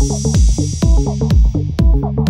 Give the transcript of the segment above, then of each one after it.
Thank you.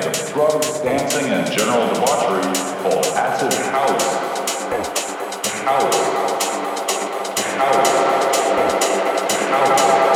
bands of drugs, dancing, and general debauchery called Acid House. House. House. House.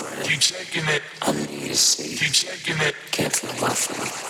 Keep shaking it. I need to see. Keep shaking it. Can't feel my phone.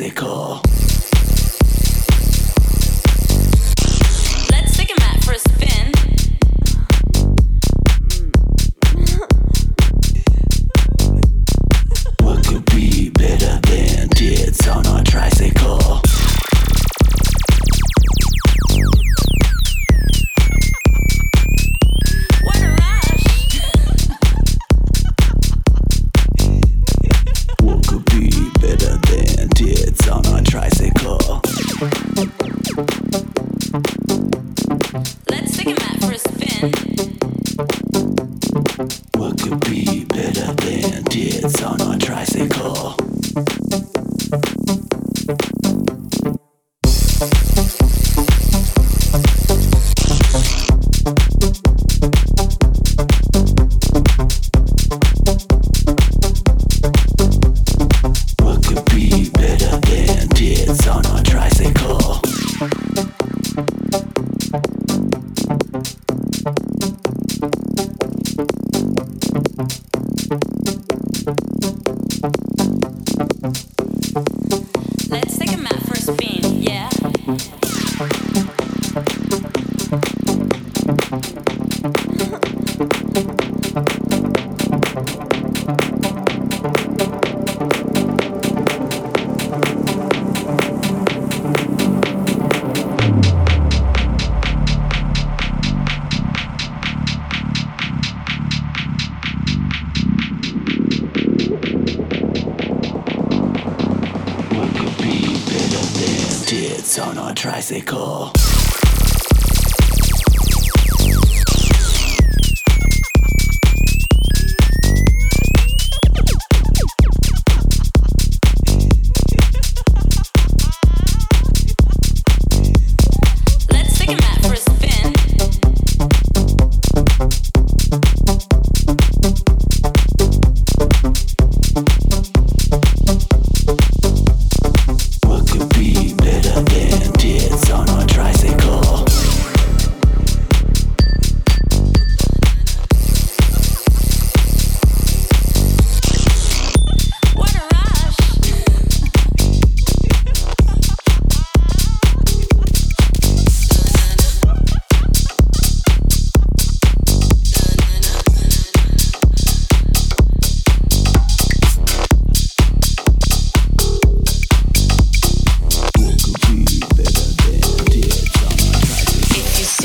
On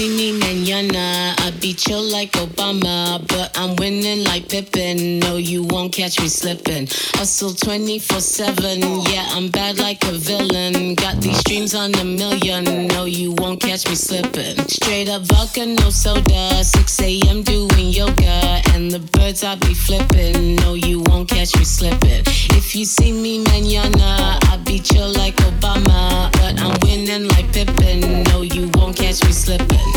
See me manana, I be chill like Obama, but I'm winning like Pippen. No, you won't catch me slipping. Hustle 24 7, yeah, I'm bad like a villain. Got these dreams on a million. No, you won't catch me slipping. Straight up vodka, no soda. 6 a.m. doing yoga, and the birds I be flipping. No, you won't catch me slipping. If you see me manana, I be chill like Obama, but I'm winning like Pippen. No, you won't catch me slipping.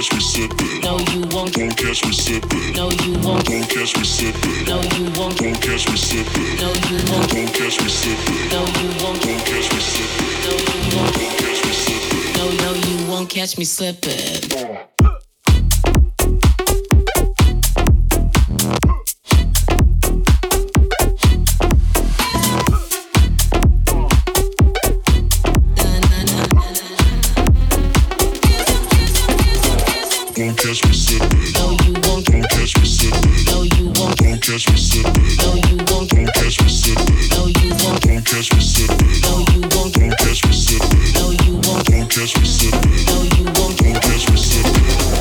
Catch me slipping. No, you won't. Catch me slipping. No, you won't. Won't catch me slipping. No, you won't. Won't catch me slipping. No, you won't. Won't catch me slipping. No, you won't. Won't catch me slipping. No, you won't. Won't catch me slipping. No, no, you won't catch me slipping. Catch me slipping. No, you won't. Won't catch me slipping. No, you won't. Won't catch me slipping. No, you won't. Won't catch me slipping. No, you won't. Won't catch me slipping. No, you won't. Won't catch me slipping.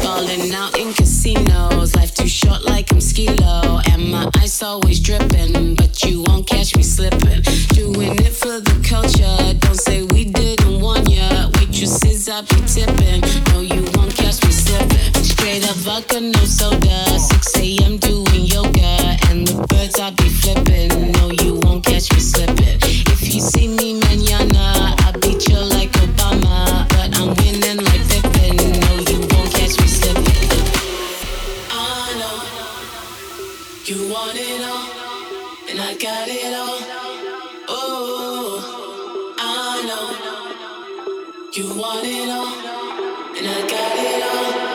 Falling out in casinos, life too short like I'm skilo, and my eyes always dripping, but you won't catch me slipping. Doing it for the culture, don't say we didn't want ya. Waitresses I be tipping, no you won't catch me slipping. Straight up vodka, no soda, you want it all, and I got it all. Oh, I know you want it all, and I got it all.